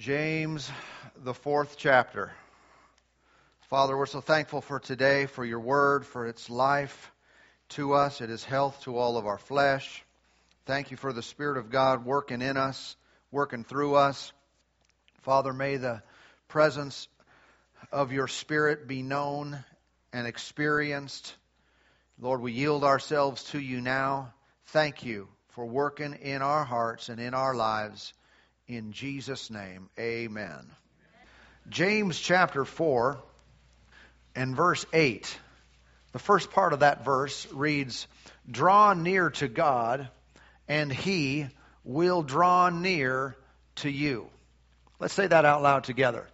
James, the fourth chapter. Father, we're so thankful for today, for your word, for its life to us. It is health to all of our flesh. Thank you for the Spirit of God working in us, working through us. Father, may the presence of your Spirit be known and experienced. Lord, we yield ourselves to you now. Thank you for working in our hearts and in our lives. In Jesus' name, amen. James chapter 4 and verse 8. The first part of that verse reads, Draw near to God, and he will draw near to you. Let's say that out loud together.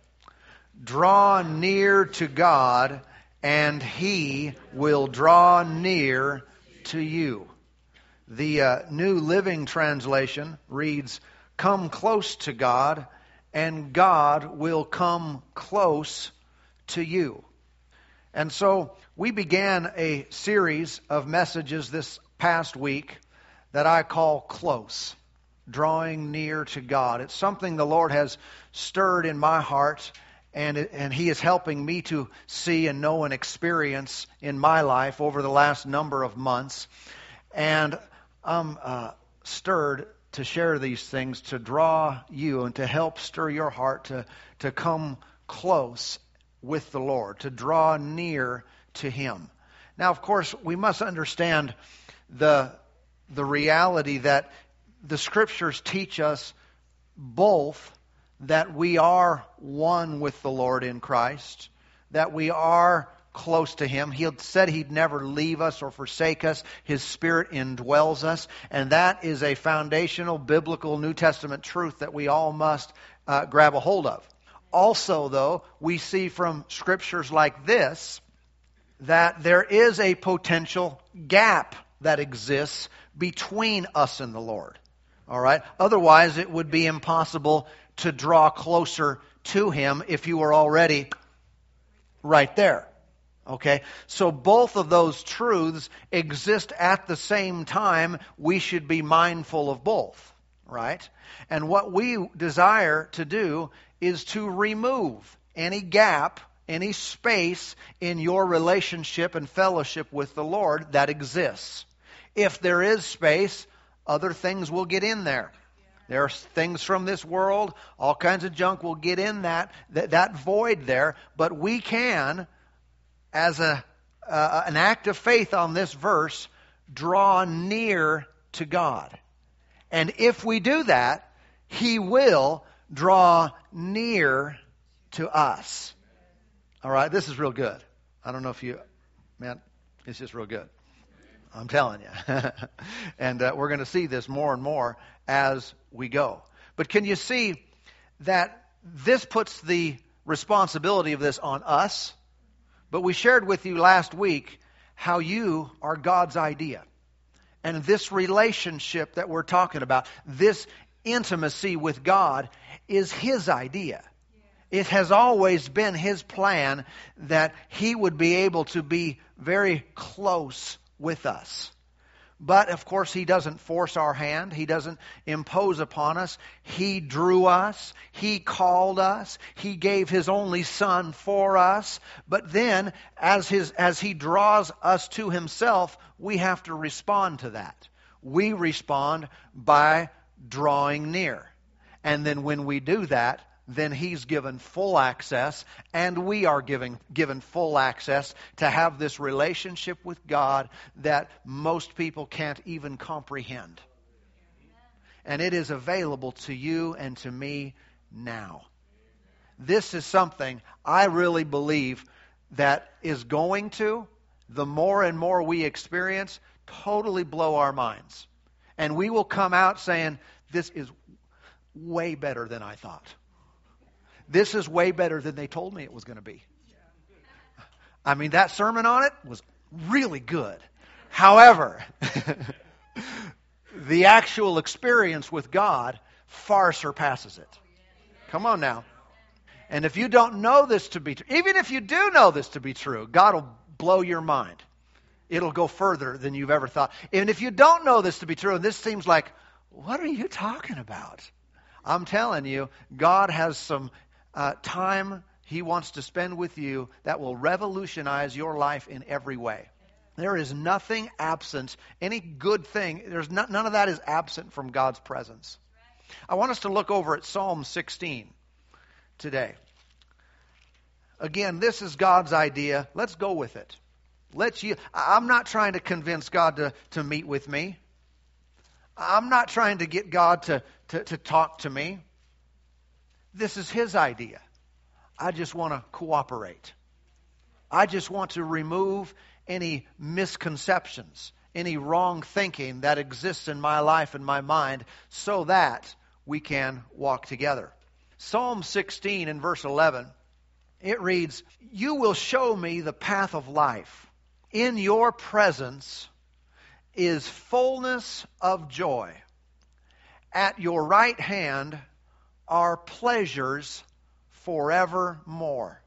Draw near to God, and he will draw near to you. The uh, New Living Translation reads, come close to God, and God will come close to you. And so we began a series of messages this past week that I call Close, drawing near to God. It's something the Lord has stirred in my heart, and, and He is helping me to see and know and experience in my life over the last number of months. And I'm uh, stirred to share these things to draw you and to help stir your heart to, to come close with the Lord, to draw near to Him. Now, of course, we must understand the, the reality that the Scriptures teach us both that we are one with the Lord in Christ, that we are close to Him. He said He'd never leave us or forsake us. His Spirit indwells us. And that is a foundational biblical New Testament truth that we all must uh, grab a hold of. Also, though, we see from scriptures like this that there is a potential gap that exists between us and the Lord. All right? Otherwise, it would be impossible to draw closer to Him if you were already right there. Okay? So both of those truths exist at the same time. We should be mindful of both. Right? And what we desire to do is to remove any gap, any space in your relationship and fellowship with the Lord that exists. If there is space, other things will get in there. There are things from this world, all kinds of junk will get in that, that, that void there, but we can as a, uh, an act of faith on this verse, draw near to God. And if we do that, He will draw near to us. All right, this is real good. I don't know if you, man, it's just real good. I'm telling you. and uh, we're going to see this more and more as we go. But can you see that this puts the responsibility of this on us but we shared with you last week how you are God's idea. And this relationship that we're talking about, this intimacy with God, is His idea. It has always been His plan that He would be able to be very close with us. But of course, He doesn't force our hand. He doesn't impose upon us. He drew us. He called us. He gave His only Son for us. But then, as, his, as He draws us to Himself, we have to respond to that. We respond by drawing near. And then when we do that, then he's given full access, and we are given, given full access to have this relationship with God that most people can't even comprehend. And it is available to you and to me now. This is something I really believe that is going to, the more and more we experience, totally blow our minds. And we will come out saying, This is way better than I thought. This is way better than they told me it was going to be. I mean, that sermon on it was really good. However, the actual experience with God far surpasses it. Come on now. And if you don't know this to be true, even if you do know this to be true, God will blow your mind. It'll go further than you've ever thought. And if you don't know this to be true, and this seems like, what are you talking about? I'm telling you, God has some uh, time He wants to spend with you that will revolutionize your life in every way. There is nothing absent, any good thing, there's not, none of that is absent from God's presence. I want us to look over at Psalm 16 today. Again, this is God's idea. Let's go with it. Let's you, I'm not trying to convince God to, to meet with me. I'm not trying to get God to, to, to talk to me. This is His idea. I just want to cooperate. I just want to remove any misconceptions, any wrong thinking that exists in my life and my mind so that we can walk together. Psalm 16 and verse 11, it reads, You will show me the path of life. In your presence is fullness of joy. At your right hand are pleasures forevermore.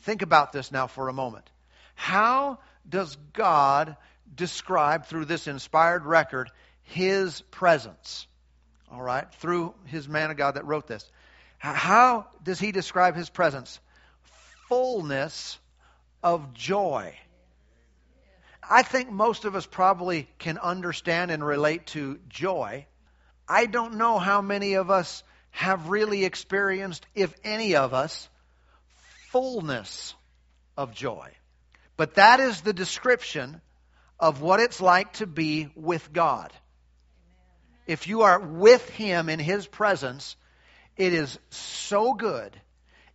Think about this now for a moment. How does God describe through this inspired record his presence? All right, through his man of God that wrote this. How does he describe his presence? Fullness of joy. I think most of us probably can understand and relate to joy. I don't know how many of us have really experienced, if any of us, fullness of joy. But that is the description of what it's like to be with God. If you are with Him in His presence, it is so good.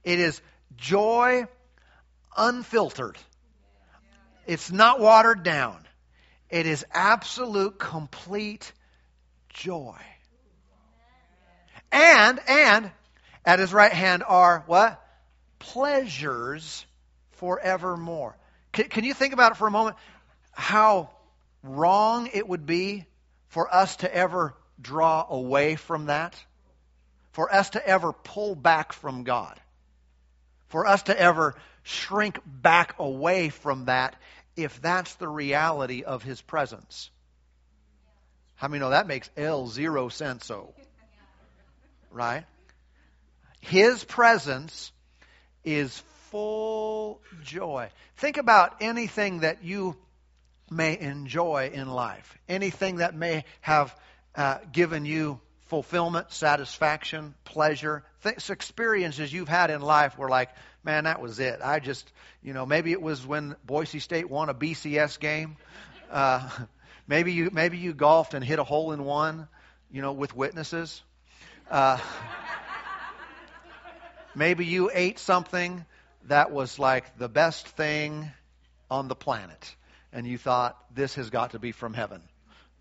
It is joy unfiltered. It's not watered down. It is absolute, complete joy. And, and, at his right hand are what? Pleasures forevermore. Can, can you think about it for a moment? How wrong it would be for us to ever draw away from that, for us to ever pull back from God, for us to ever shrink back away from that if that's the reality of His presence. How many know that makes L zero senso? Right? His presence is full joy. Think about anything that you may enjoy in life, anything that may have uh, given you fulfillment, satisfaction, pleasure, things, experiences you've had in life were like, man, that was it. I just, you know, maybe it was when Boise State won a BCS game. Uh, maybe you maybe you golfed and hit a hole in one, you know, with witnesses. Uh, maybe you ate something that was like the best thing on the planet, and you thought this has got to be from heaven.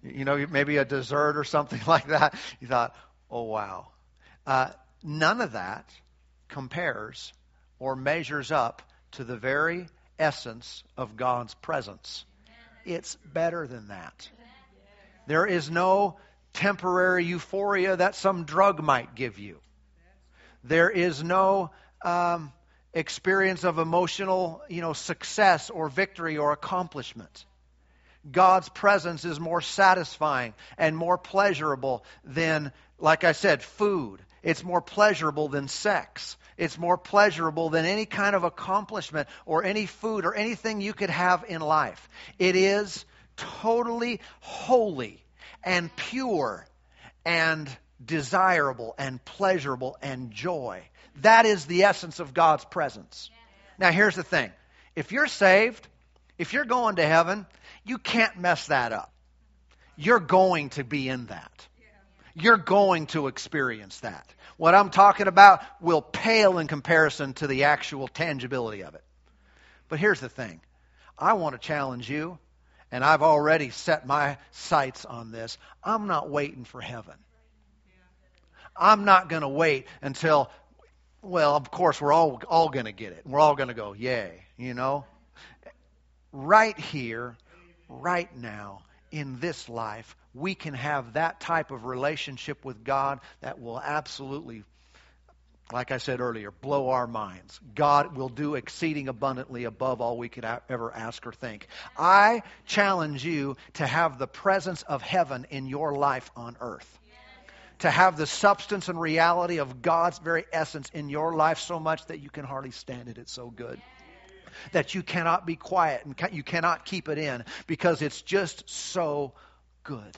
You know, maybe a dessert or something like that. You thought, oh wow. Uh, none of that compares or measures up to the very essence of God's presence. It's better than that. There is no temporary euphoria that some drug might give you. There is no um, experience of emotional, you know, success or victory or accomplishment. God's presence is more satisfying and more pleasurable than, like I said, food. It's more pleasurable than sex. It's more pleasurable than any kind of accomplishment or any food or anything you could have in life. It is totally holy and pure and desirable and pleasurable and joy. That is the essence of God's presence. Now, here's the thing if you're saved, if you're going to heaven, you can't mess that up. You're going to be in that. You're going to experience that. What I'm talking about will pale in comparison to the actual tangibility of it. But here's the thing I want to challenge you, and I've already set my sights on this. I'm not waiting for heaven. I'm not going to wait until, well, of course, we're all, all going to get it. We're all going to go, yay, you know? Right here, right now, in this life, we can have that type of relationship with God that will absolutely, like I said earlier, blow our minds. God will do exceeding abundantly above all we could ever ask or think. I challenge you to have the presence of heaven in your life on earth. to have the substance and reality of God's very essence in your life so much that you can hardly stand it. It's so good. That you cannot be quiet and you cannot keep it in because it's just so good.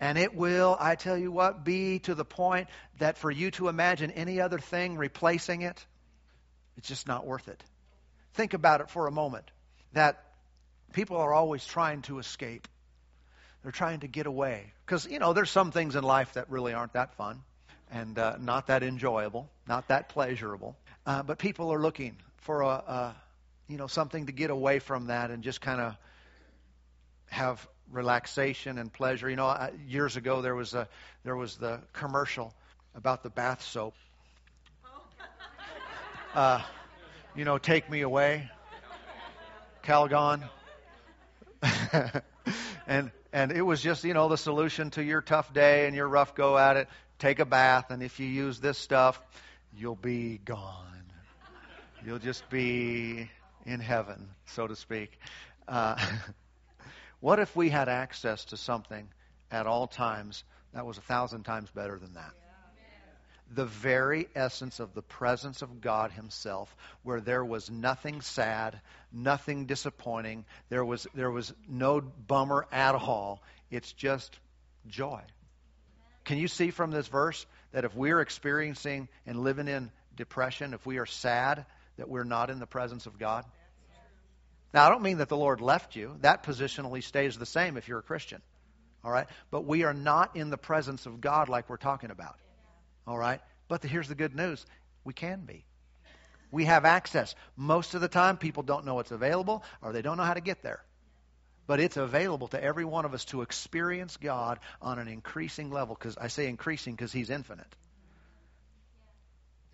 And it will, I tell you what, be to the point that for you to imagine any other thing replacing it, it's just not worth it. Think about it for a moment that people are always trying to escape. They're trying to get away. Because, you know, there's some things in life that really aren't that fun and uh, not that enjoyable, not that pleasurable. Uh, but people are looking for a, a, you know, something to get away from that and just kind of have relaxation and pleasure. You know, years ago there was a there was the commercial about the bath soap. Uh, you know, take me away, Calgon. and and it was just you know the solution to your tough day and your rough go at it. Take a bath, and if you use this stuff, you'll be gone. You'll just be in heaven, so to speak. Uh, what if we had access to something at all times that was a thousand times better than that? the very essence of the presence of God Himself, where there was nothing sad, nothing disappointing, there was, there was no bummer at all. It's just joy. Can you see from this verse that if we're experiencing and living in depression, if we are sad, that we're not in the presence of God? Now, I don't mean that the Lord left you. That positionally stays the same if you're a Christian. All right? But we are not in the presence of God like we're talking about. All right? But the, here's the good news we can be. We have access. Most of the time, people don't know it's available or they don't know how to get there. But it's available to every one of us to experience God on an increasing level. Because I say increasing because He's infinite.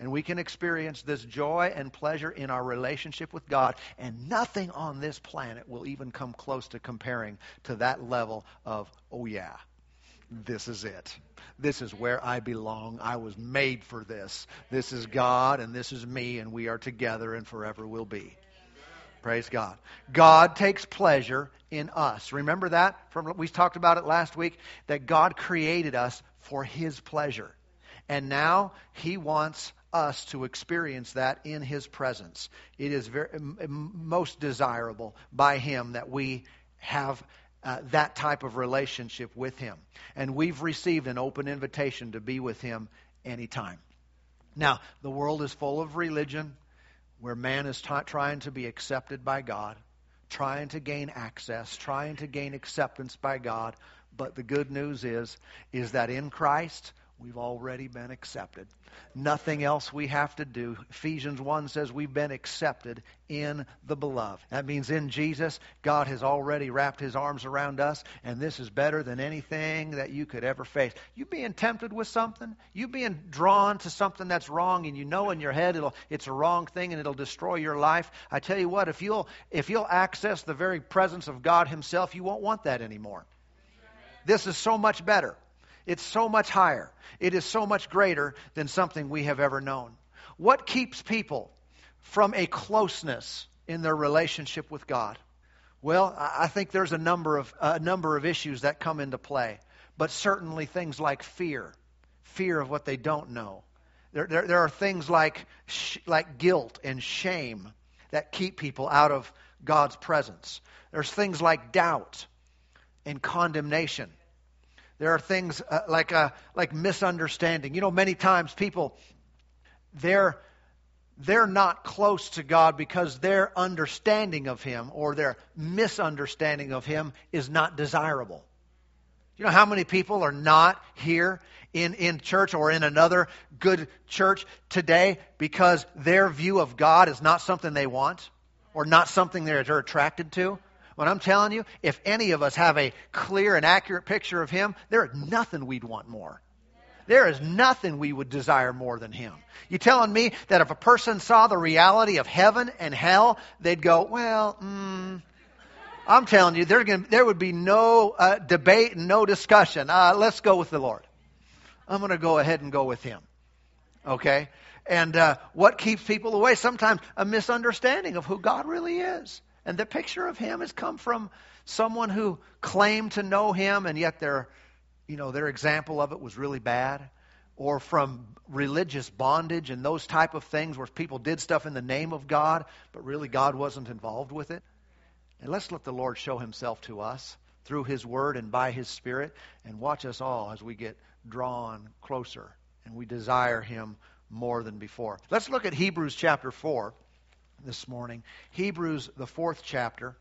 And we can experience this joy and pleasure in our relationship with God. And nothing on this planet will even come close to comparing to that level of, oh, yeah, this is it. This is where I belong. I was made for this. This is God and this is me, and we are together and forever will be. Praise God. God takes pleasure in us. Remember that? From we talked about it last week that God created us for his pleasure. And now he wants us to experience that in his presence. It is very, most desirable by him that we have uh, that type of relationship with Him. And we've received an open invitation to be with Him anytime. Now, the world is full of religion where man is t- trying to be accepted by God, trying to gain access, trying to gain acceptance by God. But the good news is, is that in Christ, We've already been accepted. Nothing else we have to do. Ephesians 1 says we've been accepted in the beloved. That means in Jesus, God has already wrapped his arms around us, and this is better than anything that you could ever face. You being tempted with something, you being drawn to something that's wrong, and you know in your head it'll, it's a wrong thing and it'll destroy your life. I tell you what, if you'll, if you'll access the very presence of God himself, you won't want that anymore. This is so much better. It's so much higher. It is so much greater than something we have ever known. What keeps people from a closeness in their relationship with God? Well, I think there's a number of a number of issues that come into play, but certainly things like fear, fear of what they don't know. There, there, there are things like sh- like guilt and shame that keep people out of God's presence. There's things like doubt and condemnation there are things uh, like, uh, like misunderstanding. You know, many times people, they're, they're not close to God because their understanding of Him or their misunderstanding of Him is not desirable. You know how many people are not here in, in church or in another good church today because their view of God is not something they want or not something they're attracted to? What I'm telling you, if any of us have a clear and accurate picture of Him, there is nothing we'd want more. There is nothing we would desire more than Him. You telling me that if a person saw the reality of heaven and hell, they'd go, well, mm, I'm telling you, gonna, there would be no uh, debate and no discussion. Uh, let's go with the Lord. I'm going to go ahead and go with Him. Okay? And uh, what keeps people away? Sometimes a misunderstanding of who God really is. And the picture of him has come from someone who claimed to know him, and yet they're, you know, their example of it was really bad, or from religious bondage and those type of things where people did stuff in the name of God, but really God wasn't involved with it. And let's let the Lord show himself to us through his word and by his spirit and watch us all as we get drawn closer and we desire him more than before. Let's look at Hebrews chapter 4 this morning. Hebrews, the fourth chapter.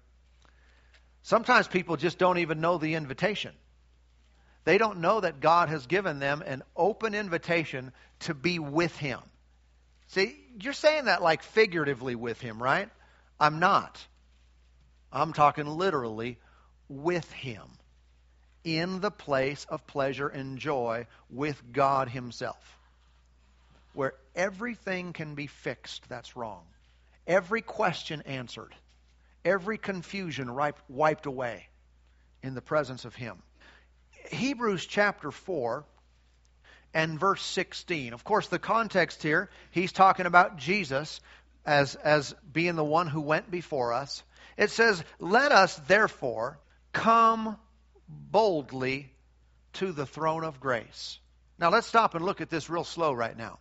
Sometimes people just don't even know the invitation. They don't know that God has given them an open invitation to be with Him. See, you're saying that like figuratively with Him, right? I'm not. I'm talking literally with Him in the place of pleasure and joy with God Himself. Where everything can be fixed that's wrong, every question answered, every confusion wiped away in the presence of Him. Hebrews chapter 4 and verse 16. Of course, the context here, he's talking about Jesus as, as being the one who went before us. It says, Let us therefore come boldly to the throne of grace. Now, let's stop and look at this real slow right now.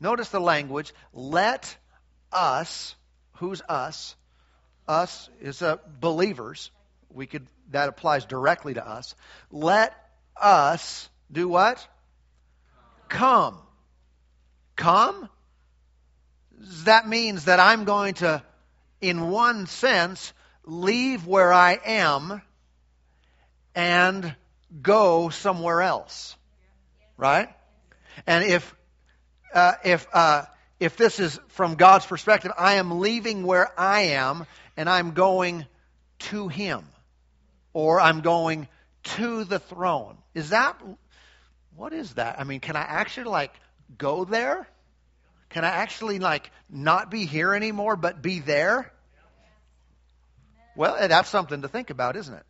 Notice the language. Let us, who's us? Us is uh, believers. We could that applies directly to us. Let us do what? Come. Come? That means that I'm going to, in one sense, leave where I am and go somewhere else. Right? And if, uh, if, uh, if this is from God's perspective, I am leaving where I am and I'm going to Him or I'm going to the throne. Is that what is that? I mean, can I actually like go there? Can I actually like not be here anymore but be there? Well, that's something to think about, isn't it?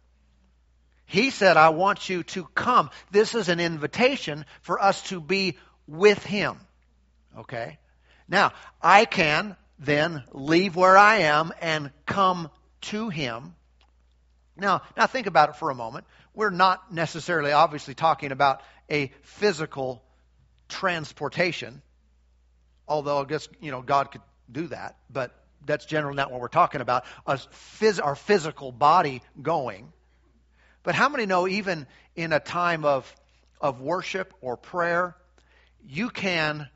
He said, I want you to come. This is an invitation for us to be with Him. Okay? Now, I can then leave where I am and come to Him. Now, now think about it for a moment. We're not necessarily obviously talking about a physical transportation, although I guess, you know, God could do that, but that's generally not what we're talking about, phys- our physical body going. But how many know even in a time of, of worship or prayer, you can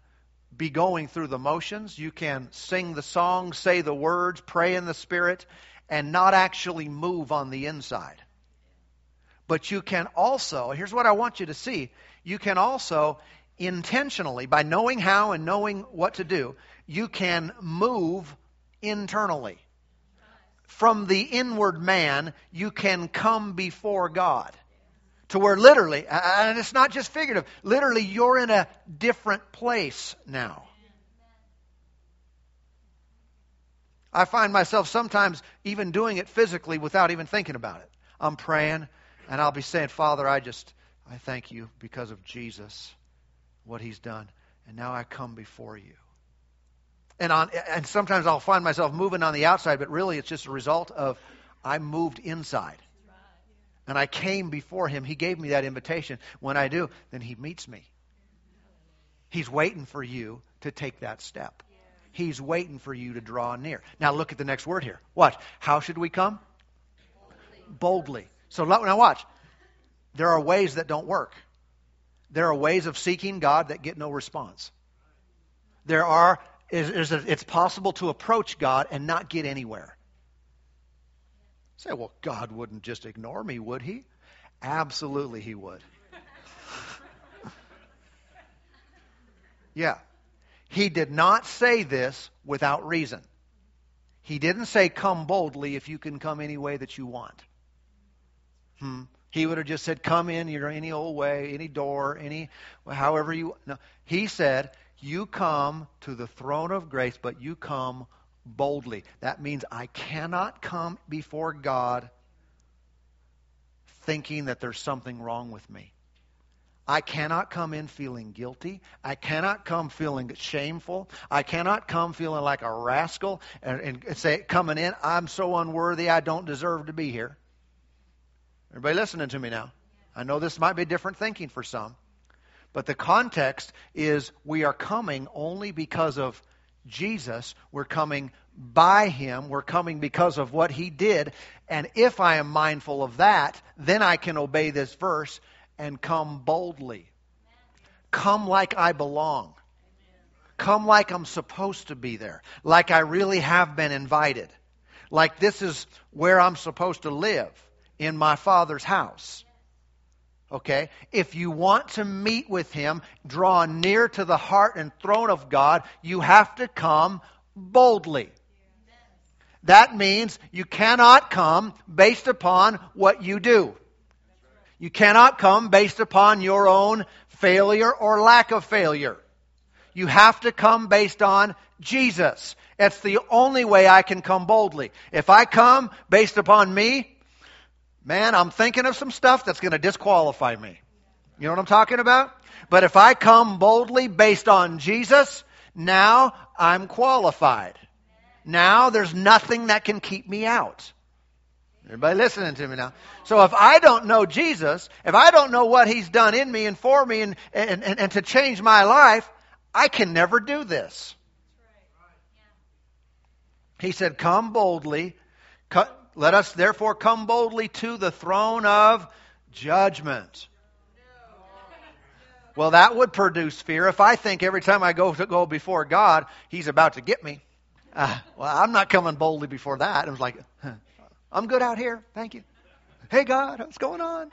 be going through the motions, you can sing the song, say the words, pray in the Spirit, and not actually move on the inside. But you can also, here's what I want you to see you can also intentionally, by knowing how and knowing what to do, you can move internally. From the inward man, you can come before God. To where literally, and it's not just figurative, literally you're in a different place now. I find myself sometimes even doing it physically without even thinking about it. I'm praying and I'll be saying, Father, I just, I thank you because of Jesus, what he's done. And now I come before you. And, on, and sometimes I'll find myself moving on the outside, but really it's just a result of I moved inside. And I came before him. He gave me that invitation. When I do, then he meets me. He's waiting for you to take that step. He's waiting for you to draw near. Now look at the next word here. Watch. How should we come? Boldly. Boldly. So now watch. There are ways that don't work. There are ways of seeking God that get no response. There are it's possible to approach God and not get anywhere. Say, well, God wouldn't just ignore me, would he? Absolutely, he would. yeah. He did not say this without reason. He didn't say, Come boldly if you can come any way that you want. Hmm. He would have just said, Come in your any old way, any door, any however you. No. He said, You come to the throne of grace, but you come boldly. That means I cannot come before God thinking that there's something wrong with me. I cannot come in feeling guilty. I cannot come feeling shameful. I cannot come feeling like a rascal and, and, say, coming in, I'm so unworthy, I don't deserve to be here. Everybody listening to me now? I know this might be different thinking for some, but the context is we are coming only because of Jesus. We're coming by him. We're coming because of what he did. And if I am mindful of that, then I can obey this verse and come boldly. Come like I belong. Come like I'm supposed to be there. Like I really have been invited. Like this is where I'm supposed to live in my Father's house. Okay? If you want to meet with Him, draw near to the heart and throne of God, you have to come boldly. That means you cannot come based upon what you do. You cannot come based upon your own failure or lack of failure. You have to come based on Jesus. It's the only way I can come boldly. If I come based upon me, man, I'm thinking of some stuff that's going to disqualify me. You know what I'm talking about? But if I come boldly based on Jesus, now I'm qualified. Now there's nothing that can keep me out. Everybody listening to me now? So if I don't know Jesus, if I don't know what He's done in me and for me and, and, and, and to change my life, I can never do this. He said, Come boldly. Let us therefore come boldly to the throne of judgment. Well, that would produce fear. If I think every time I go to go before God, He's about to get me, uh, well, I'm not coming boldly before that. I was like, huh, I'm good out here. Thank you. Hey, God, what's going on?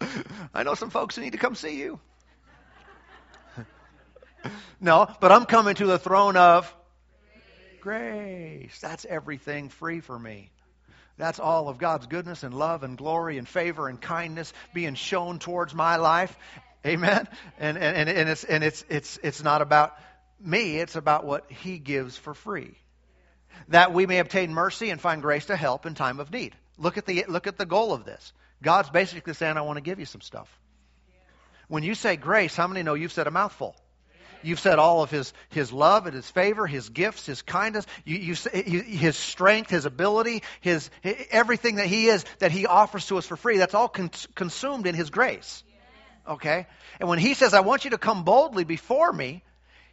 I know some folks who need to come see you. no, but I'm coming to the throne of grace. That's everything free for me. That's all of God's goodness and love and glory and favor and kindness being shown towards my life. Amen. And and, and it's and it's it's it's not about me, it's about what He gives for free. That we may obtain mercy and find grace to help in time of need. Look at the, look at the goal of this. God's basically saying, I want to give you some stuff. When you say grace, how many know you've said a mouthful? You've said all of his, his love and his favor, his gifts, his kindness, you, you, his strength, his ability, his, everything that he is, that he offers to us for free. That's all con- consumed in his grace. Okay? And when he says, I want you to come boldly before me,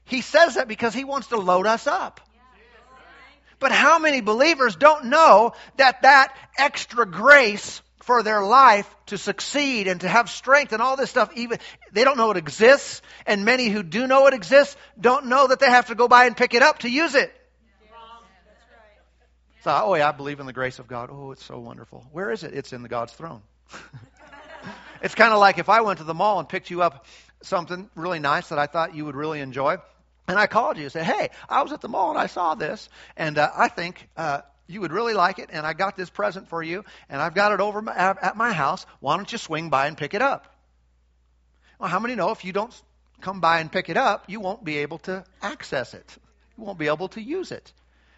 he says that because he wants to load us up. But how many believers don't know that that extra grace for their life to succeed and to have strength and all this stuff even they don't know it exists and many who do know it exists don't know that they have to go by and pick it up to use it. So, oh yeah, I believe in the grace of God. Oh, it's so wonderful. Where is it? It's in the God's throne. it's kind of like if I went to the mall and picked you up something really nice that I thought you would really enjoy. And I called you and said, hey, I was at the mall and I saw this, and uh, I think uh, you would really like it, and I got this present for you, and I've got it over my, at my house. Why don't you swing by and pick it up? Well, how many know if you don't come by and pick it up, you won't be able to access it? You won't be able to use it.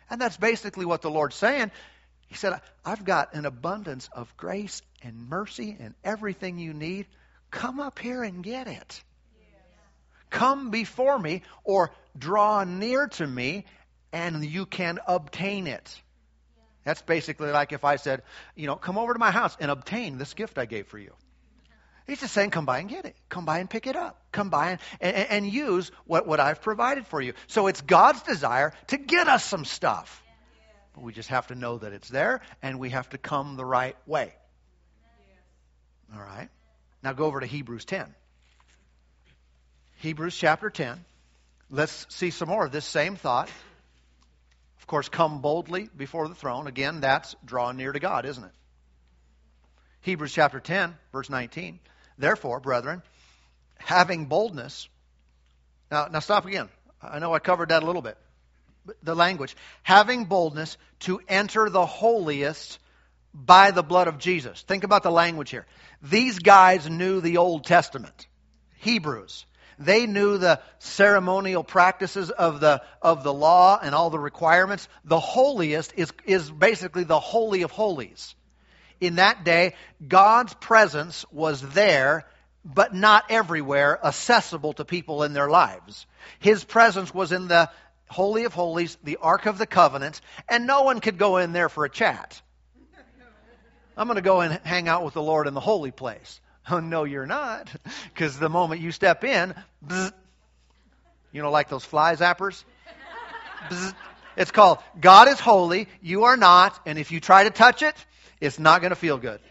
And that's basically what the Lord's saying. He said, I've got an abundance of grace and mercy and everything you need. Come up here and get it. Come before me or draw near to me and you can obtain it. That's basically like if I said, you know, come over to my house and obtain this gift I gave for you. He's just saying, come by and get it. Come by and pick it up. Come by and, and, and use what, what I've provided for you. So it's God's desire to get us some stuff. But we just have to know that it's there and we have to come the right way. All right? Now go over to Hebrews 10. Hebrews chapter 10. Let's see some more of this same thought. Of course, come boldly before the throne. Again, that's draw near to God, isn't it? Hebrews chapter 10, verse 19. Therefore, brethren, having boldness. Now, now stop again. I know I covered that a little bit. The language. Having boldness to enter the holiest by the blood of Jesus. Think about the language here. These guys knew the Old Testament. Hebrews. They knew the ceremonial practices of the, of the law and all the requirements. The holiest is, is basically the holy of holies. In that day, God's presence was there, but not everywhere accessible to people in their lives. His presence was in the Holy of Holies, the Ark of the Covenant, and no one could go in there for a chat. I'm going to go and hang out with the Lord in the holy place. Oh, no, you're not. Because the moment you step in, bzz, you know, like those fly zappers? Bzz, it's called God is holy, you are not, and if you try to touch it, it's not going to feel good.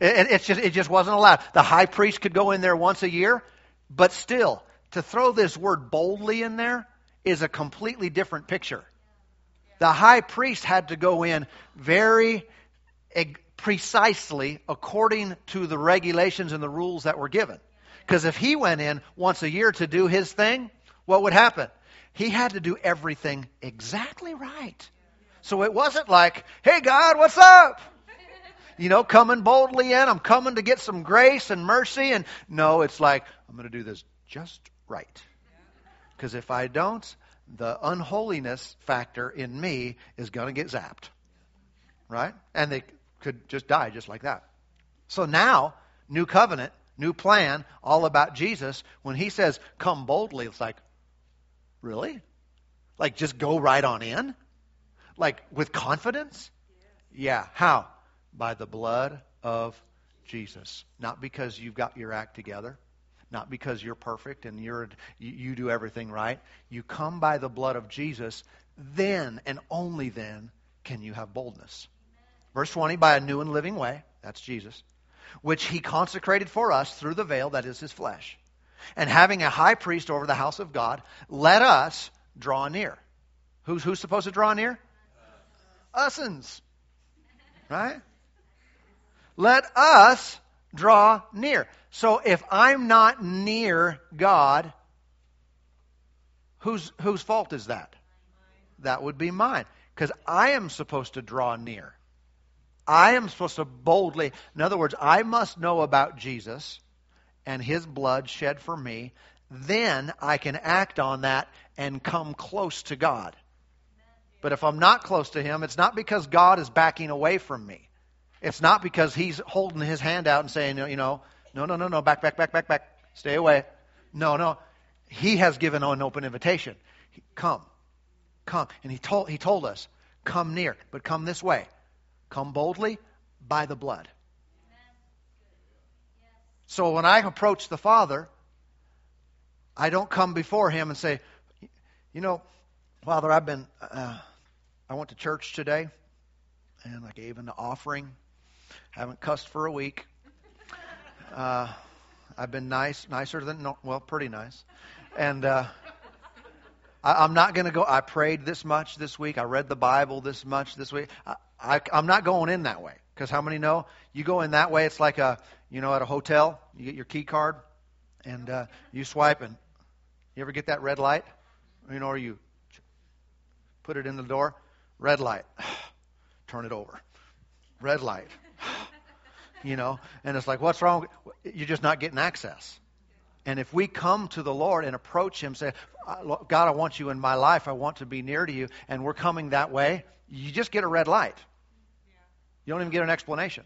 It, it's just, it just wasn't allowed. The high priest could go in there once a year, but still, to throw this word boldly in there is a completely different picture. The high priest had to go in very precisely according to the regulations and the rules that were given. Because if he went in once a year to do his thing, what would happen? He had to do everything exactly right. So it wasn't like, hey, God, what's up? You know, coming boldly in. I'm coming to get some grace and mercy. And no, it's like, I'm going to do this just right. Because if I don't, the unholiness factor in me is going to get zapped. Right? And they could just die just like that. So now, new covenant, new plan, all about Jesus. When he says, come boldly, it's like, really? Like just go right on in? Like with confidence? Yeah. How? By the blood of Jesus. Not because you've got your act together, not because you're perfect and you're, you, do everything right. You come by the blood of Jesus, then and only then can you have boldness. Verse 20, by a new and living way, that's Jesus, which he consecrated for us through the veil, that is his flesh. And having a high priest over the house of God, let us draw near. Who's, who's supposed to draw near? Usins. Right? Let us draw near. So if I'm not near God, whose, whose fault is that? That would be mine. Because I am supposed to draw near. I am supposed to boldly, in other words, I must know about Jesus and his blood shed for me. Then I can act on that and come close to God. But if I'm not close to him, it's not because God is backing away from me. It's not because he's holding his hand out and saying, you know, no, no, no, no, back, back, back, back, back, stay away. No, no. He has given an open invitation. Come, come. And he told, he told us, come near, but come this way. Come boldly by the blood. So when I approach the Father, I don't come before Him and say, you know, Father, I've been, uh, I went to church today and I gave an offering. I Haven't cussed for a week. Uh, I've been nice, nicer than, no, well, pretty nice. And uh, I, am not going to go, I prayed this much this week. I read the Bible this much this week. I, I, I'm not going in that way. Because how many know? You go in that way, it's like a, you know, at a hotel, you get your key card and uh, you swipe and you ever get that red light? You know, or you put it in the door, red light, turn it over, red light, you know, and it's like, what's wrong? You're just not getting access. And if we come to the Lord and approach Him, say, God, I want you in my life, I want to be near to you, and we're coming that way, you just get a red light. You don't even get an explanation.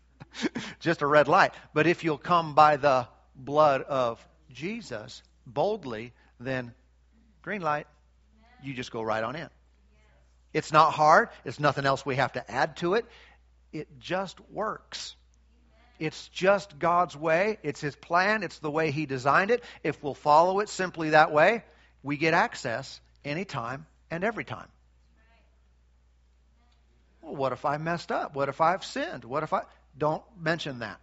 just a red light. But if you'll come by the blood of Jesus boldly, then green light, you just go right on in. It's not hard. It's nothing else we have to add to it. It just works. It's just God's way. It's His plan. It's the way He designed it. If we'll follow it simply that way, we get access anytime and every time. Well, what if I messed up? What if I've sinned? What if I. Don't mention that.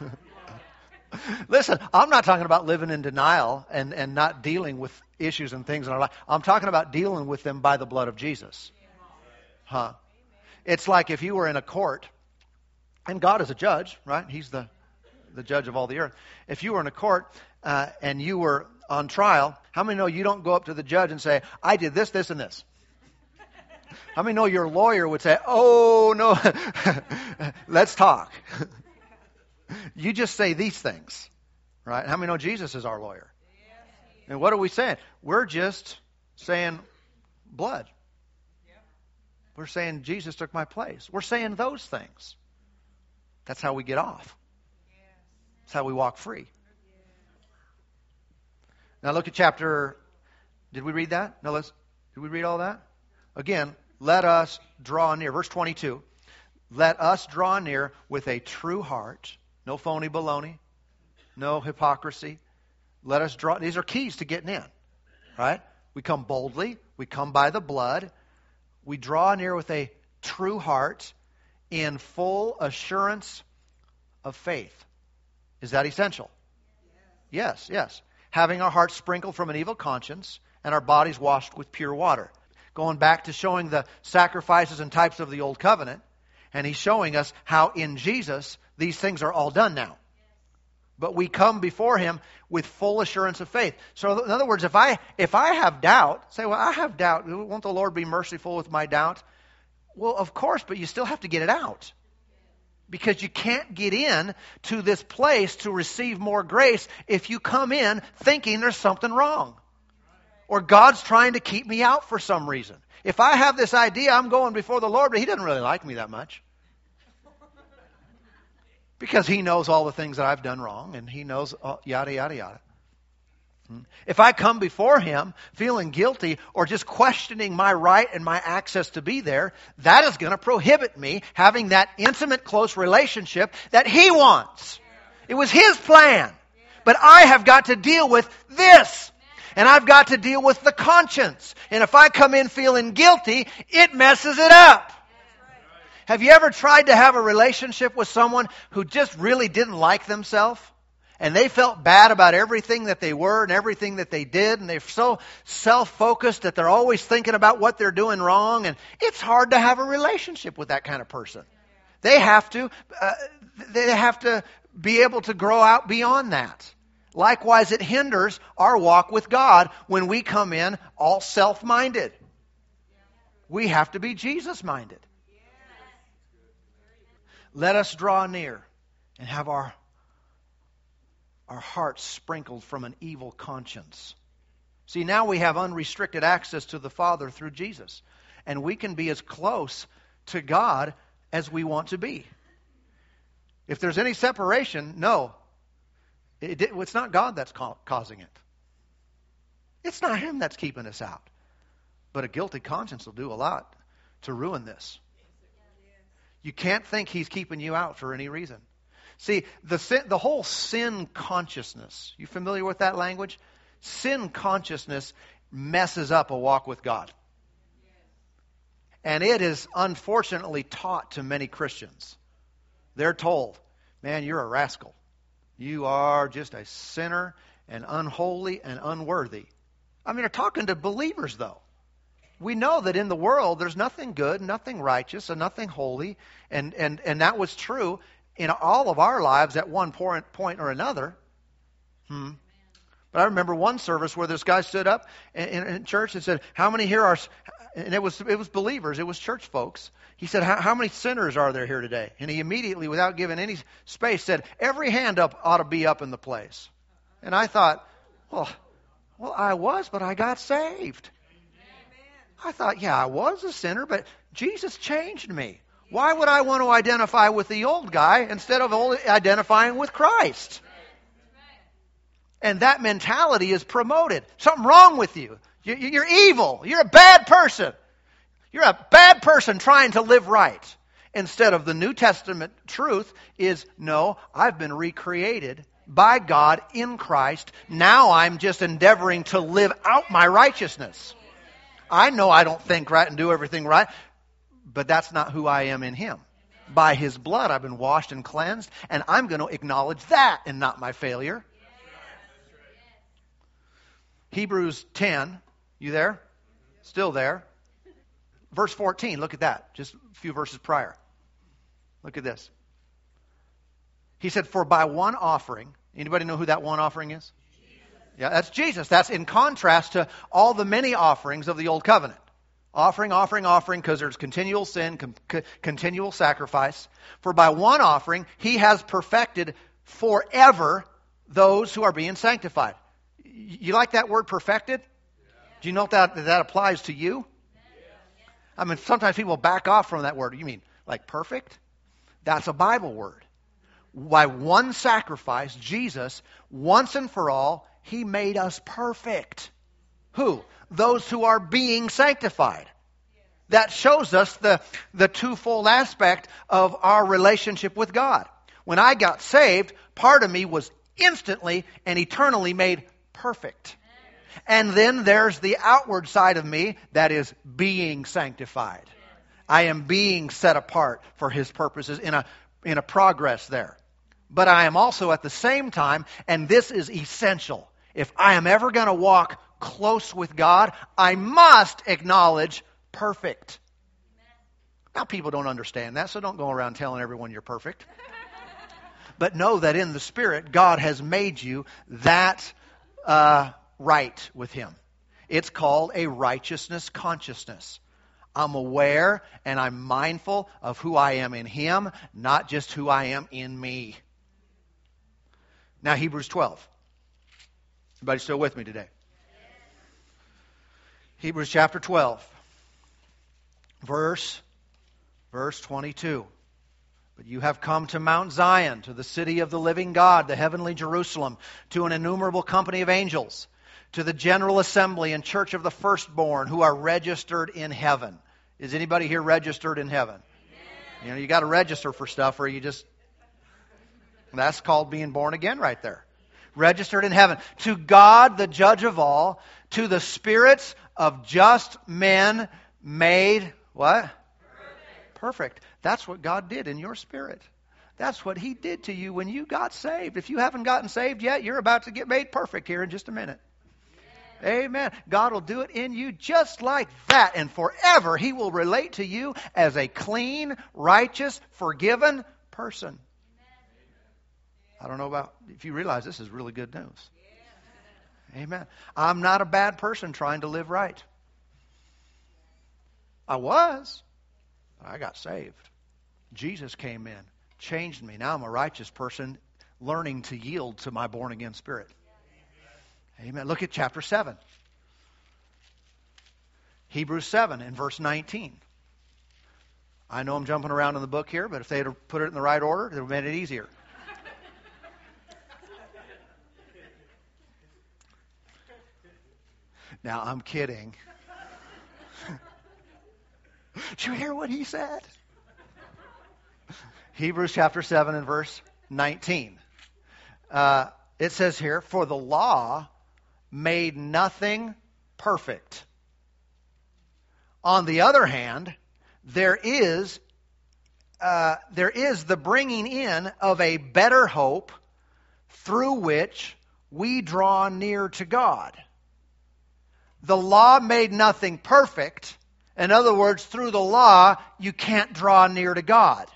Listen, I'm not talking about living in denial and, and not dealing with issues and things in our life. I'm talking about dealing with them by the blood of Jesus. Huh? It's like if you were in a court, and God is a judge, right? He's the, the judge of all the earth. If you were in a court uh, and you were on trial, how many know you don't go up to the judge and say, I did this, this, and this? How many know your lawyer would say, Oh, no, let's talk? you just say these things, right? How many know Jesus is our lawyer? And what are we saying? We're just saying blood. We're saying Jesus took my place. We're saying those things. That's how we get off. That's how we walk free. Now look at chapter. Did we read that? No, let's. Did we read all that? Again, let us draw near. Verse 22. Let us draw near with a true heart. No phony baloney. No hypocrisy. Let us draw. These are keys to getting in. Right? We come boldly. We come by the blood. We draw near with a true heart in full assurance of faith. Is that essential? Yes, yes. Having our hearts sprinkled from an evil conscience and our bodies washed with pure water. Going back to showing the sacrifices and types of the old covenant, and he's showing us how in Jesus these things are all done now. But we come before him with full assurance of faith. So in other words, if I if I have doubt, say, well, I have doubt. Won't the Lord be merciful with my doubt? Well, of course, but you still have to get it out because you can't get in to this place to receive more grace if you come in thinking there's something wrong or God's trying to keep me out for some reason. If I have this idea I'm going before the Lord, but He doesn't really like me that much. Because He knows all the things that I've done wrong and He knows uh, yada, yada, yada. Hmm? If I come before Him feeling guilty or just questioning my right and my access to be there, that is going to prohibit me having that intimate, close relationship that He wants. It was His plan. But I have got to deal with this. And I've got to deal with the conscience. And if I come in feeling guilty, it messes it up. Have you ever tried to have a relationship with someone who just really didn't like themselves? and they felt bad about everything that they were and everything that they did, and they're so self focused that they're always thinking about what they're doing wrong, and it's hard to have a relationship with that kind of person. They have to, uh, they have to be able to grow out beyond that. Likewise, it hinders our walk with God when we come in all self minded. We have to be Jesus minded. Let us draw near and have our our hearts sprinkled from an evil conscience. See, now we have unrestricted access to the Father through Jesus, and we can be as close to God as we want to be. If there's any separation, no. It, it, it's not God that's ca- causing it. It's not Him that's keeping us out. But a guilty conscience will do a lot to ruin this. You can't think He's keeping you out for any reason. See, the, sin, the whole sin consciousness, you familiar with that language? Sin consciousness messes up a walk with God. And it is unfortunately taught to many Christians. They're told, man, you're a rascal. You are just a sinner and unholy and unworthy. I mean, they're talking to believers, though. We know that in the world there's nothing good, nothing righteous, and nothing holy. And, and, and that was true in all of our lives at one point, point or another. Hmm. But I remember one service where this guy stood up in, in, in, church and said, "How many here are?" And it was it was believers, it was church folks. He said, "How many sinners are there here today?" And he immediately, without giving any space, said, "Every hand up ought to be up in the place." And I thought, well, well, I was, but I got saved. I thought, yeah, I was a sinner, but Jesus changed me. Why would I want to identify with the old guy instead of only identifying with Christ? And that mentality is promoted. Something wrong with you. You're evil. You're a bad person. You're a bad person trying to live right. Instead of the New Testament truth is no, I've been recreated by God in Christ. Now I'm just endeavoring to live out my righteousness. I know I don't think right and do everything right, but that's not who I am in Him. By His blood, I've been washed and cleansed, and I'm going to acknowledge that and not my failure. Hebrews 10, you there? Still there? Verse 14, look at that. Just a few verses prior. Look at this. He said, For by one offering, anybody know who that one offering is? Yeah, that's Jesus. That's in contrast to all the many offerings of the old covenant. Offering, offering, offering, because there's continual sin, con- continual sacrifice. For by one offering, he has perfected forever those who are being sanctified. You like that word perfected? Do you know that that applies to you? I mean, sometimes people back off from that word. You mean like perfect? That's a Bible word. By one sacrifice, Jesus, once and for all, he made us perfect. Who? those who are being sanctified. that shows us the, the twofold aspect of our relationship with God. When I got saved, part of me was instantly and eternally made perfect. And then there's the outward side of me that is being sanctified. I am being set apart for His purposes in a, in a progress there. But I am also at the same time, and this is essential. If I am ever going to walk close with God, I must acknowledge perfect. Now, people don't understand that, so don't go around telling everyone you're perfect. but know that in the Spirit, God has made you that uh, right with Him. It's called a righteousness consciousness. I'm aware and I'm mindful of who I am in Him, not just who I am in me. Now, Hebrews 12. Everybody still with me today? Hebrews chapter 12, verse, verse 22. But you have come to Mount Zion, to the city of the living God, the heavenly Jerusalem, to an innumerable company of angels, to the general assembly and church of the firstborn who are registered in heaven. Is anybody here registered in heaven? You know, you got to register for stuff or you just. That's called being born again right there. Registered in heaven. To God, the judge of all, to the spirits of just men made what? Perfect. Perfect. That's what God did in your spirit. That's what He did to you when you got saved. If you haven't gotten saved yet, you're about to get made perfect here in just a minute. Amen. God will do it in you just like that. And forever, He will relate to you as a clean, righteous, forgiven person. I don't know about if you realize this is really good news. Amen. I'm not a bad person trying to live right. I was. I got saved. Jesus came in, changed me. Now I'm a righteous person learning to yield to my born again spirit. Amen. Look at chapter 7. Hebrews 7 and verse 19. I know I'm jumping around in the book here, but if they had put it in the right order, it would have made it easier. Now, I'm kidding. Did you hear what he said? Hebrews chapter 7 and verse 19. Uh, it says here, For the law made nothing perfect. On the other hand, there is, uh, there is the bringing in of a better hope through which we draw near to God the law made nothing perfect. In other words, through the law, you can't draw near to God.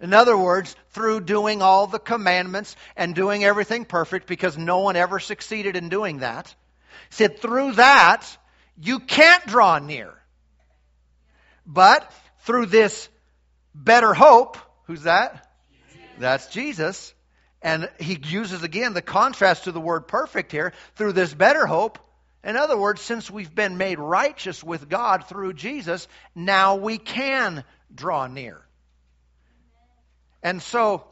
In other words, through doing all the commandments and doing everything perfect, because no one ever succeeded in doing that, he said through that, you can't draw near. But through this better hope, who's that? That's Jesus. And he uses again the contrast to the word perfect here. Through this better hope, in other words, since we've been made righteous with God through Jesus, now we can draw near. And so,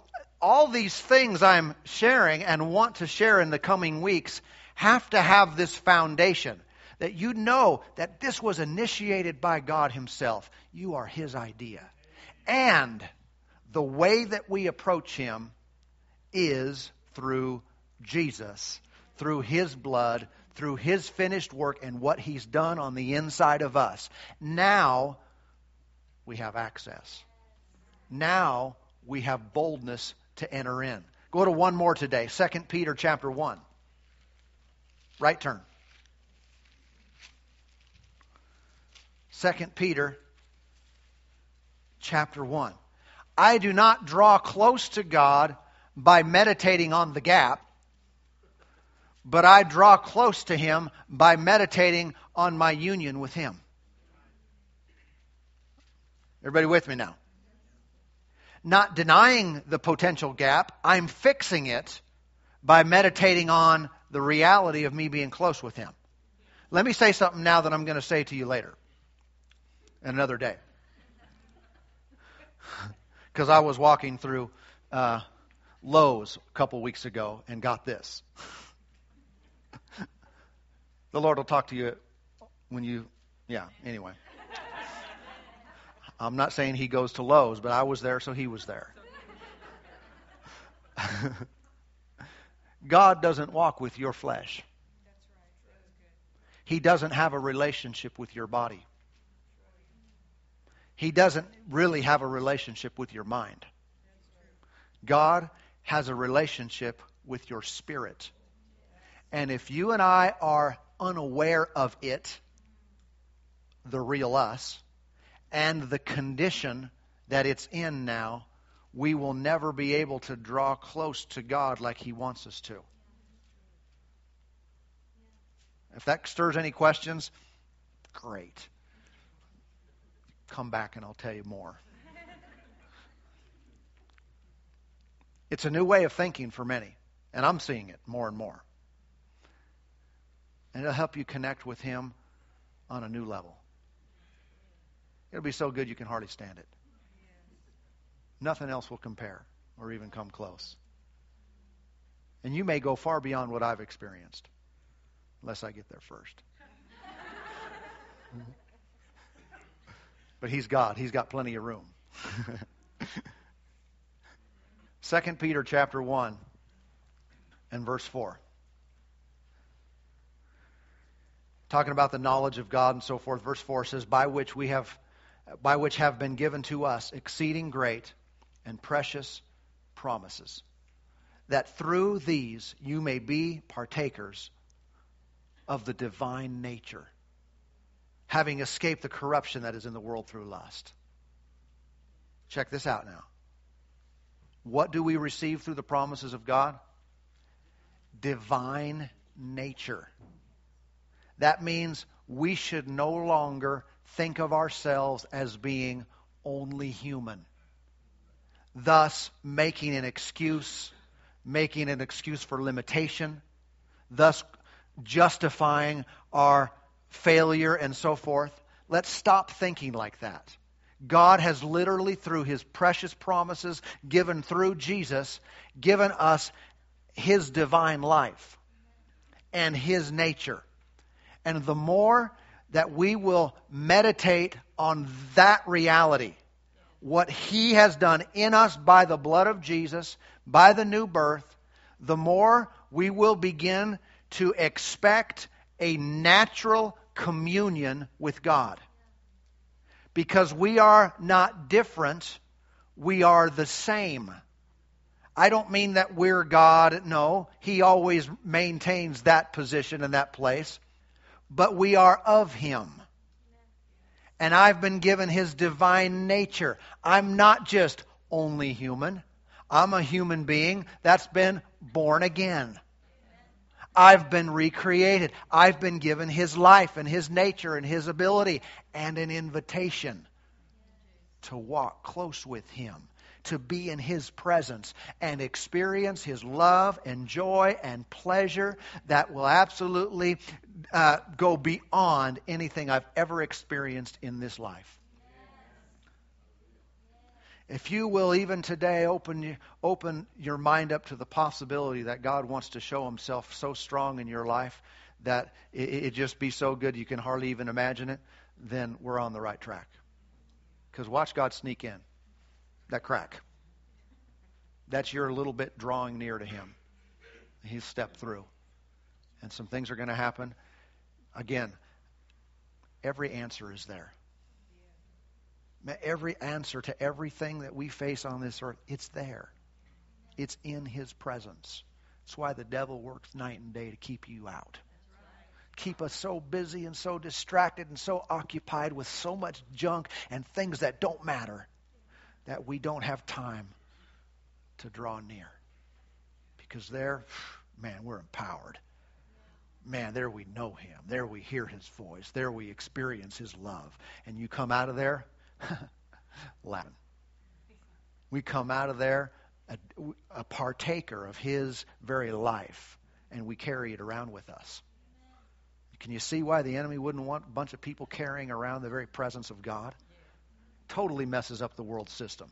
all these things I'm sharing and want to share in the coming weeks have to have this foundation that you know that this was initiated by God Himself. You are His idea. And the way that we approach Him is through Jesus, through His blood through his finished work and what he's done on the inside of us. Now we have access. Now we have boldness to enter in. Go to one more today, 2 Peter chapter 1. Right turn. 2 Peter chapter 1. I do not draw close to God by meditating on the gap but I draw close to Him by meditating on my union with Him. Everybody with me now? Not denying the potential gap, I'm fixing it by meditating on the reality of me being close with Him. Let me say something now that I'm going to say to you later, another day. Because I was walking through uh, Lowe's a couple weeks ago and got this. The Lord will talk to you when you, yeah, anyway. I'm not saying he goes to Lowe's, but I was there, so he was there. God doesn't walk with your flesh. He doesn't have a relationship with your body. He doesn't really have a relationship with your mind. God has a relationship with your spirit. And if you and I are unaware of it, the real us, and the condition that it's in now, we will never be able to draw close to God like He wants us to. If that stirs any questions, great. Come back and I'll tell you more. It's a new way of thinking for many, and I'm seeing it more and more. And it'll help you connect with Him on a new level. It'll be so good you can hardly stand it. Nothing else will compare or even come close. And you may go far beyond what I've experienced, unless I get there first. but He's God, He's got plenty of room. 2 Peter chapter 1 and verse 4. Talking about the knowledge of God and so forth. Verse 4 says, By which we have by which have been given to us exceeding great and precious promises, that through these you may be partakers of the divine nature, having escaped the corruption that is in the world through lust. Check this out now. What do we receive through the promises of God? Divine nature. That means we should no longer think of ourselves as being only human, thus making an excuse, making an excuse for limitation, thus justifying our failure and so forth. Let's stop thinking like that. God has literally, through his precious promises given through Jesus, given us his divine life and his nature. And the more that we will meditate on that reality, what he has done in us by the blood of Jesus, by the new birth, the more we will begin to expect a natural communion with God because we are not different, we are the same. I don't mean that we're God. No, He always maintains that position and that place. But we are of Him. And I've been given His divine nature. I'm not just only human, I'm a human being that's been born again. I've been recreated. I've been given His life and His nature and His ability and an invitation to walk close with Him, to be in His presence and experience His love and joy and pleasure that will absolutely uh, go beyond anything I've ever experienced in this life. If you will even today open, open your mind up to the possibility that God wants to show himself so strong in your life that it, it just be so good you can hardly even imagine it, then we're on the right track. Because watch God sneak in. That crack. That's your little bit drawing near to him. He's stepped through. And some things are going to happen. Again, every answer is there. Every answer to everything that we face on this earth, it's there. It's in His presence. That's why the devil works night and day to keep you out. Keep us so busy and so distracted and so occupied with so much junk and things that don't matter that we don't have time to draw near. Because there, man, we're empowered. Man, there we know Him. There we hear His voice. There we experience His love. And you come out of there, Latin. We come out of there a, a partaker of His very life, and we carry it around with us. Can you see why the enemy wouldn't want a bunch of people carrying around the very presence of God? Totally messes up the world system.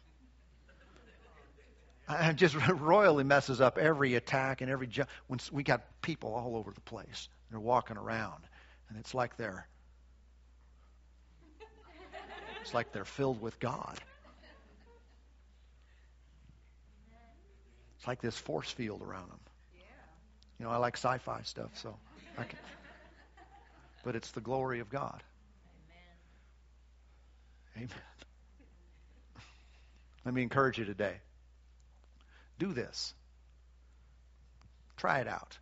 It just royally messes up every attack and every ju- when we got people all over the place. They're walking around, and it's like they're It's like they're filled with God. It's like this force field around them. You know, I like sci-fi stuff, so I can. But it's the glory of God. Amen. Let me encourage you today. Do this. Try it out.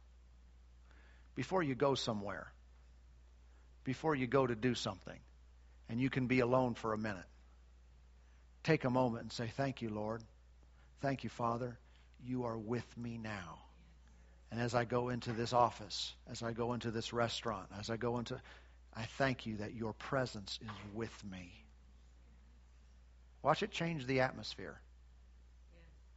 Before you go somewhere, before you go to do something, and you can be alone for a minute, take a moment and say, Thank you, Lord. Thank you, Father. You are with me now. And as I go into this office, as I go into this restaurant, as I go into, I thank you that your presence is with me. Watch it change the atmosphere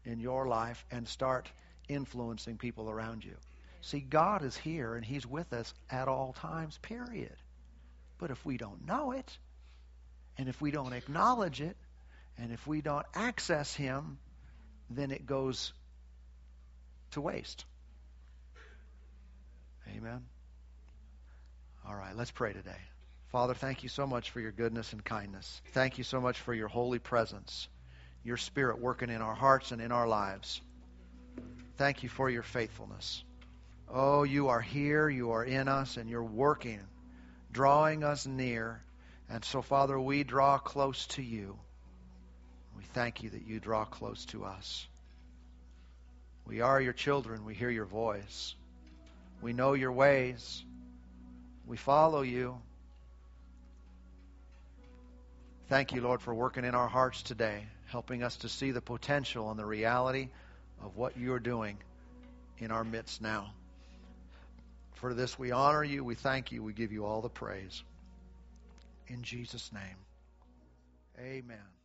in your life and start influencing people around you. See, God is here and He's with us at all times, period. But if we don't know it, and if we don't acknowledge it, and if we don't access Him, then it goes to waste. Amen. All right, let's pray today. Father, thank you so much for your goodness and kindness. Thank you so much for your holy presence, your spirit working in our hearts and in our lives. Thank you for your faithfulness. Oh, you are here, you are in us, and you're working, drawing us near. And so, Father, we draw close to you. We thank you that you draw close to us. We are your children. We hear your voice. We know your ways. We follow you. Thank you, Lord, for working in our hearts today, helping us to see the potential and the reality of what you're doing in our midst now. For this, we honor you. We thank you. We give you all the praise. In Jesus' name, amen.